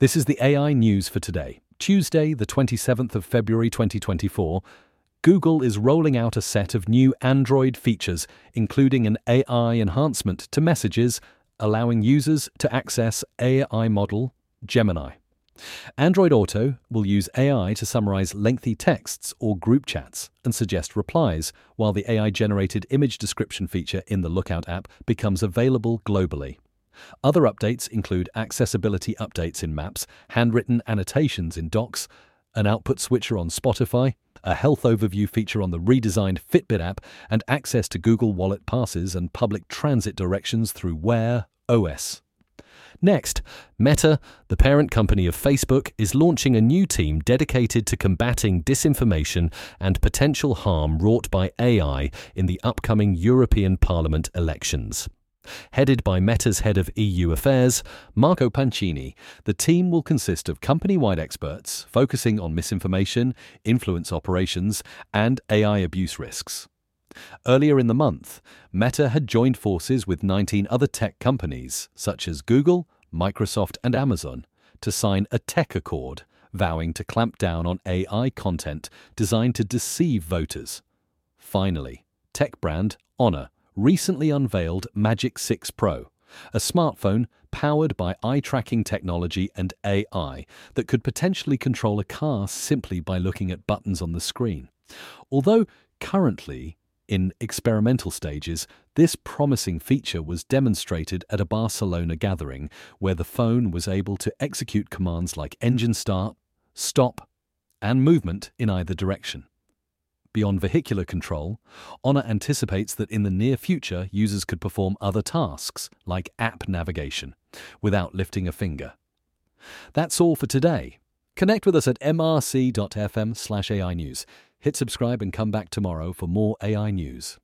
This is the AI news for today, Tuesday, the 27th of February 2024. Google is rolling out a set of new Android features, including an AI enhancement to messages, allowing users to access AI model Gemini. Android Auto will use AI to summarize lengthy texts or group chats and suggest replies, while the AI generated image description feature in the Lookout app becomes available globally. Other updates include accessibility updates in Maps, handwritten annotations in Docs, an output switcher on Spotify, a health overview feature on the redesigned Fitbit app, and access to Google Wallet passes and public transit directions through Wear OS. Next, Meta, the parent company of Facebook, is launching a new team dedicated to combating disinformation and potential harm wrought by AI in the upcoming European Parliament elections. Headed by Meta's head of EU affairs, Marco Pancini, the team will consist of company wide experts focusing on misinformation, influence operations, and AI abuse risks. Earlier in the month, Meta had joined forces with 19 other tech companies, such as Google, Microsoft, and Amazon, to sign a tech accord vowing to clamp down on AI content designed to deceive voters. Finally, tech brand Honor recently unveiled Magic 6 Pro, a smartphone powered by eye tracking technology and AI that could potentially control a car simply by looking at buttons on the screen. Although currently in experimental stages, this promising feature was demonstrated at a Barcelona gathering where the phone was able to execute commands like engine start, stop, and movement in either direction. Beyond vehicular control, Honor anticipates that in the near future users could perform other tasks, like app navigation, without lifting a finger. That's all for today. Connect with us at mrc.fm slash AI News. Hit subscribe and come back tomorrow for more AI news.